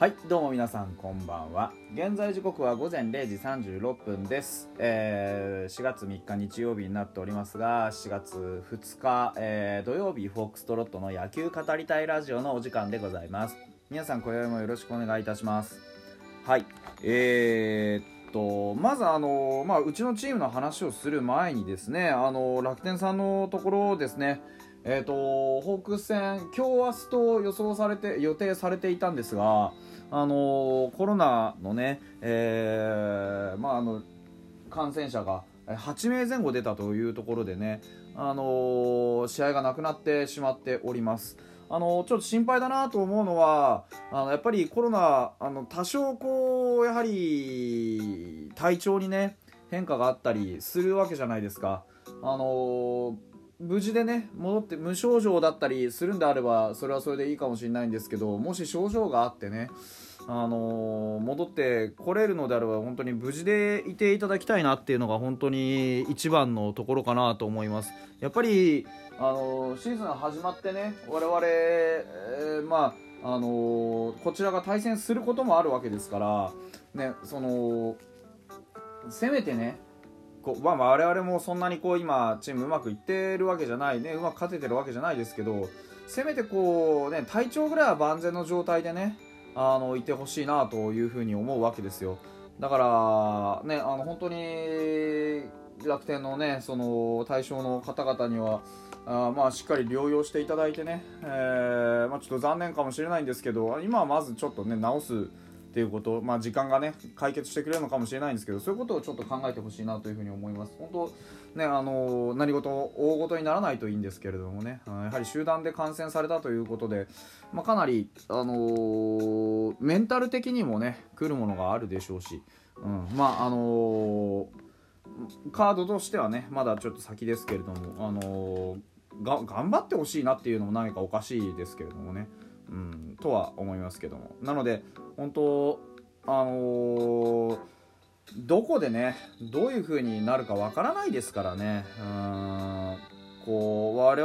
はいどうも皆さんこんばんは。現在時刻は午前0時36分です、えー4月3日日曜日になっておりますが4月2日、えー土曜日フォックストロットの野球語りたいラジオのお時間でございます。皆さん今宵もよろしくお願いいたします。はいえーっとまずあの、まあ、うちのチームの話をする前にですねあの楽天さんのところですねえー、とホークス戦、今日明日と予想されて予定されていたんですが、あのーコロナのね、えーまあ、あの感染者が8名前後出たというところでね、あのー試合がなくなってしまっております。あのちょっと心配だなと思うのはあのやっぱりコロナあの多少こうやはり体調にね変化があったりするわけじゃないですか。あの無事でね戻って無症状だったりするんであればそれはそれでいいかもしれないんですけどもし症状があってねあのー戻ってこれるのであれば本当に無事でいていただきたいなっていうのが本当に一番のところかなと思います。やっぱり、あのーシーズン始まってね我々、えーまああのこちらが対戦することもあるわけですからねそのせめてねこうまあ、我々もそんなにこう今チームうまくいってるわけじゃないね。うまく勝ててるわけじゃないですけどせめてこうね体調ぐらいは万全の状態でねあのいてほしいなというふうに思うわけですよ。だからねあの本当に楽天のねその対象の方々にはあまあしっかり療養していただいてね、えーまあ、ちょっと残念かもしれないんですけど今はまずちょっとね直すっていうこと、まあ、時間がね解決してくれるのかもしれないんですけどそういうことをちょっと考えてほしいなというふうに思います。本当ねあの何事大事にならないといいんですけれどもね。やはり集団で感染されたということで、まあ、かなり、あのーメンタル的にもね来るものがあるでしょうし、うん、まああのーカードとしてはねまだちょっと先ですけれども、あのー頑張ってほしいなっていうのも何かおかしいですけれどもね、うん、とは思いますけども。なので本当あのーどこでねどういう風になるかわからないですからね。うんこう我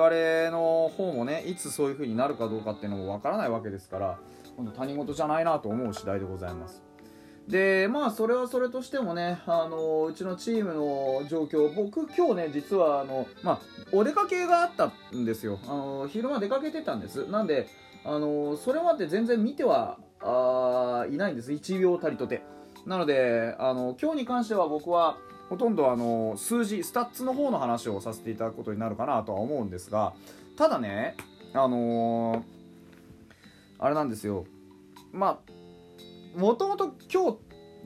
々の方もねいつそういう風になるかどうかっていうのもわからないわけですから本当他人事じゃないなと思う次第でございます。でまあそれはそれとしてもねあのうちのチームの状況僕今日ね実はあのまあお出かけがあったんですよ。あの昼間出かけてたんです。なんであのそれまで全然見てはあいないんです。1秒たりとて。なのであの今日に関しては僕はほとんどあの数字スタッツの方の話をさせていただくことになるかなとは思うんですがただねあのーあれなんですよ。まあもともと今日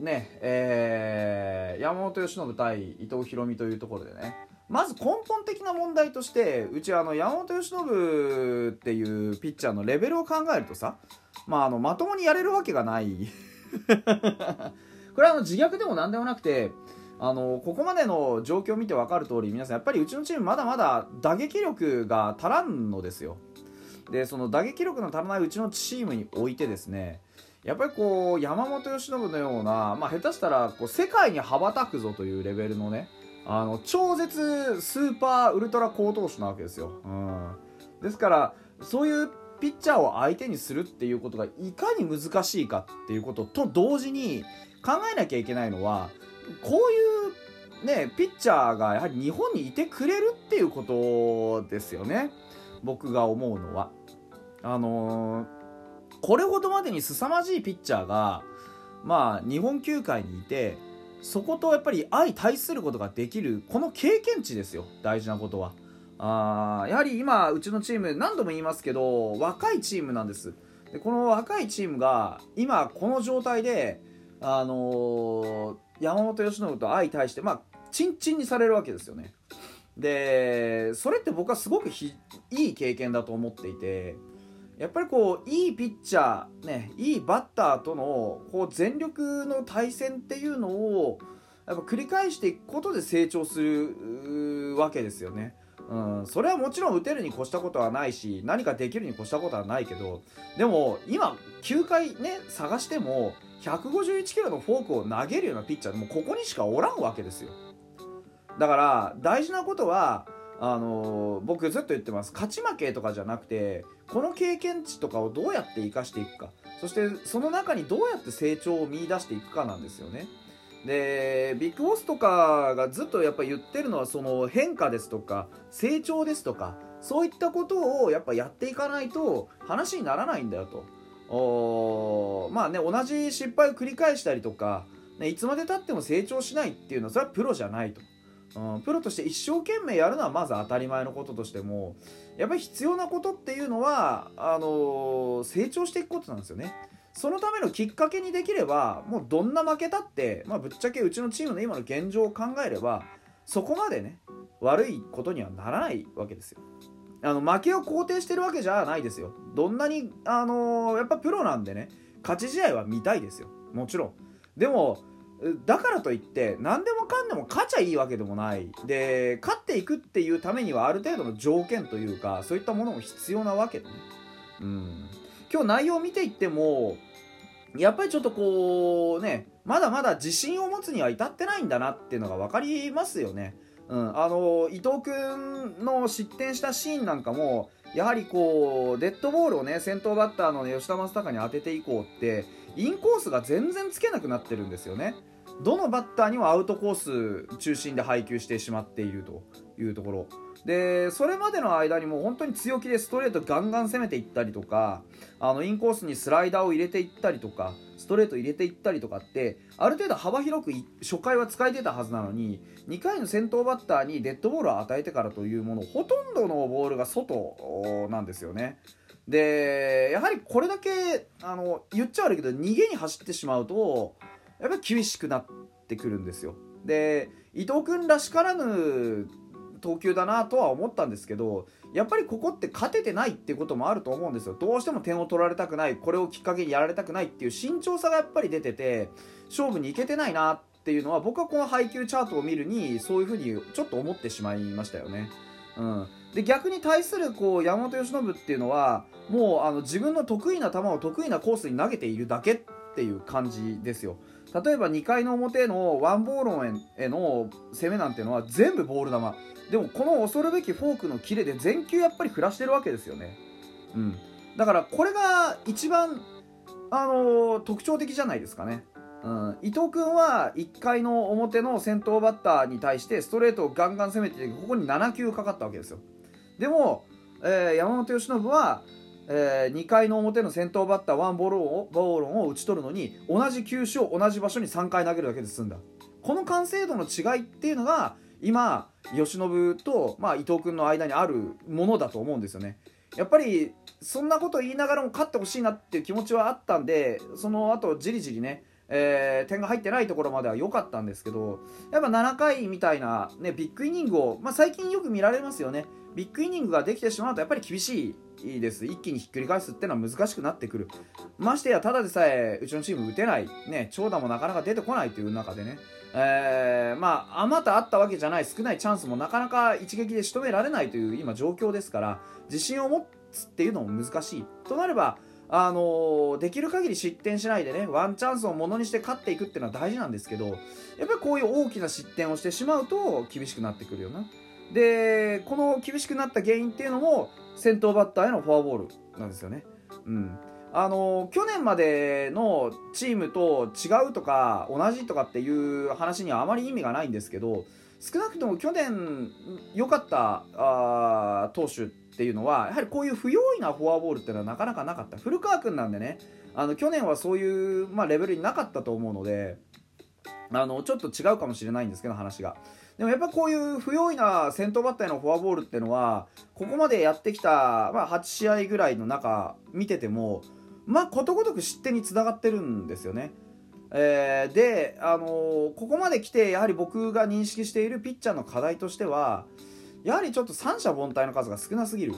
ね、えー山本由伸対伊藤大海というところでねまず根本的な問題としてうちはあの山本由伸っていうピッチャーのレベルを考えるとさ、まあ、あのまともにやれるわけがない。これはあの自虐でも何でもなくてあのここまでの状況を見て分かる通り皆さんやっぱりうちのチームまだまだ打撃力が足らんのですよ。でその打撃力の足らないうちのチームにおいてですねやっぱりこう山本由伸のような、まあ、下手したらこう世界に羽ばたくぞというレベルのねあの超絶スーパーウルトラ高投手なわけですよ、うん、ですからそういうピッチャーを相手にするっていうことがいかに難しいかっていうことと同時に考えなきゃいけないのはこういうねピッチャーがやはり日本にいてくれるっていうことですよね。僕が思うのは。あのーこれほどまでに凄まじいピッチャーがまあ日本球界にいてそことやっぱり相対することができるこの経験値ですよ。大事なことは。あやはり今うちのチーム何度も言いますけど若いチームなんです。でこの若いチームが今この状態であのー山本由伸と相対してまあチンチンにされるわけですよね。でそれって僕はすごくいい経験だと思っていてやっぱりこういいピッチャー、ね、いいバッターとのこう全力の対戦っていうのをやっぱ繰り返していくことで成長するわけですよね。うん、それはもちろん打てるに越したことはないし何かできるに越したことはないけどでも今9回ね探しても151キロのフォークを投げるようなピッチャーもここにしかおらんわけですよだから大事なことはあの僕ずっと言ってます。勝ち負けとかじゃなくてこの経験値とかをどうやって生かしていくか。そしてその中にどうやって成長を見出していくかなんですよね。でビッグボスとかがずっとやっぱ言ってるのはその変化ですとか成長ですとかそういったことをやっぱやっていかないと話にならないんだよと。おまあね同じ失敗を繰り返したりとか、ね、いつまでたっても成長しないっていうのはそれはプロじゃないと。うん、プロとして一生懸命やるのはまず当たり前のこととしてもやっぱり必要なことっていうのはあのー、成長していくことなんですよね。そのためのきっかけにできればもうどんな負けたって、まあ、ぶっちゃけうちのチームの今の現状を考えればそこまでね悪いことにはならないわけですよ。あの負けを肯定してるわけじゃないですよ。どんなに、あのー、やっぱプロなんでね勝ち試合は見たいですよもちろん。でもだからといって何でもかんでも勝ちゃいいわけでもないで勝っていくっていうためにはある程度の条件というかそういったものも必要なわけでねうん今日内容を見ていってもやっぱりちょっとこうねまだまだ自信を持つには至ってないんだなっていうのが分かりますよね。うん、あの伊藤君の失点したシーンなんかもやはりこうデッドボールをね先頭バッターの、ね吉田正尚に当てていこうってインコースが全然つけなくなってるんですよね。どのバッターにもアウトコース中心で配球してしまっているというところでそれまでの間にも本当に強気でストレートガンガン攻めていったりとかあのインコースにスライダーを入れていったりとかストレート入れていったりとかってある程度幅広く初回は使えてたはずなのに2回の先頭バッターにデッドボールを与えてからというものほとんどのボールが外なんですよね。でやはりこれだけあの言っちゃ悪いけど逃げに走ってしまうとやっぱり厳しくなってくるんですよ。で伊藤君らしからぬ投球だなとは思ったんですけどやっぱりここって勝ててないっていうこともあると思うんですよどうしても点を取られたくないこれをきっかけにやられたくないっていう慎重さがやっぱり出てて勝負にいけてないなっていうのは僕はこの配球チャートを見るにそういうふうにちょっと思ってしまいましたよね。うん、で逆に対するこう山本由伸っていうのはもうあの自分の得意な球を得意なコースに投げているだけっていう感じですよ。例えば2回の表のワンボーロンへの攻めなんてのは全部ボール球。でもこの恐るべきフォークのキレで全球やっぱり振らしてるわけですよね、うん、だからこれが一番、あのー、特徴的じゃないですかね、うん、伊藤君は1回の表の先頭バッターに対してストレートをガンガン攻めてここに7球かかったわけですよ。でも、えー、山本由伸はえー、2回の表の先頭バッターワンボールをボールを打ち取るのに同じ球種を同じ場所に3回投げるだけで済んだ。この完成度の違いっていうのが今由伸と、まあ、伊藤君の間にあるものだと思うんですよね。やっぱりそんなこと言いながらも勝ってほしいなっていう気持ちはあったんでその後じりじりねえー、点が入ってないところまでは良かったんですけどやっぱ7回みたいな、ね、ビッグイニングを、まあ、最近よく見られますよね。ビッグイニングができてしまうとやっぱり厳しいです。一気にひっくり返すっていうのは難しくなってくる。ましてやただでさえうちのチーム打てない、ね、長打もなかなか出てこないという中でね、えー、まああまたあったわけじゃない少ないチャンスもなかなか一撃で仕留められないという今状況ですから自信を持つっていうのも難しい。となればあのー、できる限り失点しないでねワンチャンスをものにして勝っていくっていうのは大事なんですけどやっぱりこういう大きな失点をしてしまうと厳しくなってくるよな。でこの厳しくなった原因っていうのも先頭バッターへのフォアボールなんですよね。うんあの去年までのチームと違うとか同じとかっていう話にはあまり意味がないんですけど少なくとも去年良かったあ投手っていうのはやはりこういう不用意なフォアボールっていうのはなかなかなかった古川君なんでねあの去年はそういう、まあ、レベルになかったと思うのであのちょっと違うかもしれないんですけど話が。でもやっぱこういう不用意な先頭バッターへのフォアボールっていうのはここまでやってきた、まあ、8試合ぐらいの中見ててもまあことごとく失点につながってるんですよね。えー、で、あのー、ここまで来てやはり僕が認識しているピッチャーの課題としてはやはりちょっと三者凡退の数が少なすぎる。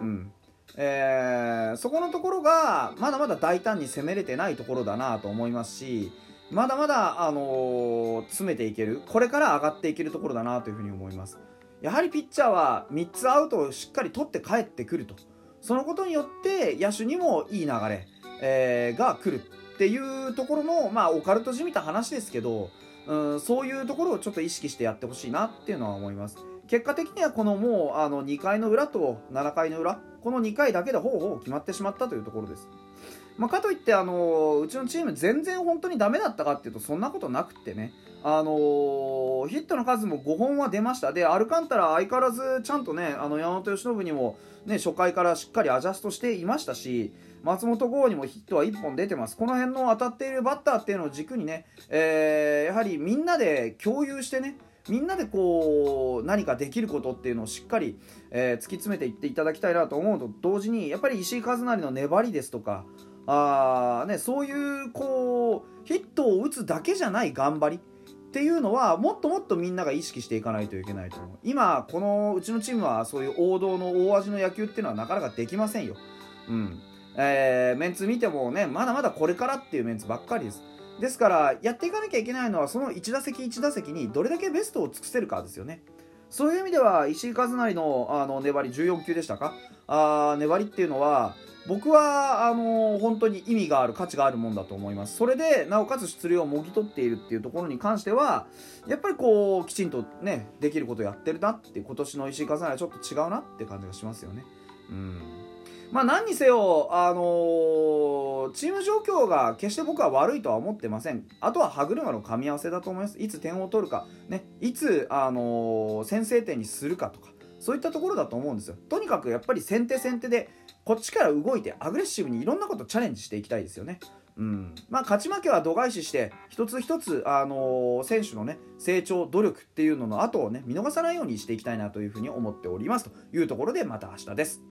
うんえー、そこのところがまだまだ大胆に攻めれてないところだなと思いますしまだまだ、あのー、詰めていける。これから上がっていけるところだなというふうに思います。やはりピッチャーは3つアウトをしっかり取って帰ってくると。そのことによって野手にもいい流れ、えー、が来るっていうところの、まあ、オカルトじみた話ですけど、うん、そういうところをちょっと意識してやってほしいなっていうのは思います。結果的にはこのもうあの2回の裏と7回の裏この2回だけでほぼほぼ決まってしまったというところです。まあ、かといってあのうちのチーム全然本当にダメだったかっていうとそんなことなくってね。あのー、ヒットの数も5本は出ました。でアルカンタラ相変わらずちゃんとねあの山本由伸にも、ね、初回からしっかりアジャストしていましたし松本剛にもヒットは1本出てます。この辺の当たっているバッターっていうのを軸にね、えー、やはりみんなで共有してねみんなでこう何かできることっていうのをしっかり、えー、突き詰めていっていただきたいなと思うと同時にやっぱり石井一成の粘りですとかあ、ね、そういうこうヒットを打つだけじゃない頑張りっていうのはもっともっとみんなが意識していかないといけないと思う。今このうちのチームはそういう王道の大味の野球っていうのはなかなかできませんよ。うん。えー、メンツ見てもねまだまだこれからっていうメンツばっかりです。ですからやっていかなきゃいけないのはその1打席1打席にどれだけベストを尽くせるかですよね。そういう意味では石井一成のあの粘り14球でしたか？あ粘りっていうのは僕はあの本当に意味がある価値があるもんだと思いますそれでなおかつ出塁をもぎ取っているっていうところに関してはやっぱりこうきちんとねできることやってるなって今年の石井一成はちょっと違うなって感じがしますよねうんまあ何にせよ、あのー、チーム状況が決して僕は悪いとは思ってません。あとは歯車の噛み合わせだと思います。いつ点を取るか、ね、いつ、あのー、先制点にするかとか、そういったところだと思うんですよ。とにかくやっぱり先手先手で、こっちから動いてアグレッシブにいろんなことチャレンジしていきたいですよね。うんまあ、勝ち負けは度外視して一つ一つ、あのー、選手の、ね、成長努力っていうのの後をね見逃さないようにしていきたいなというふうに思っておりますというところでまた明日です。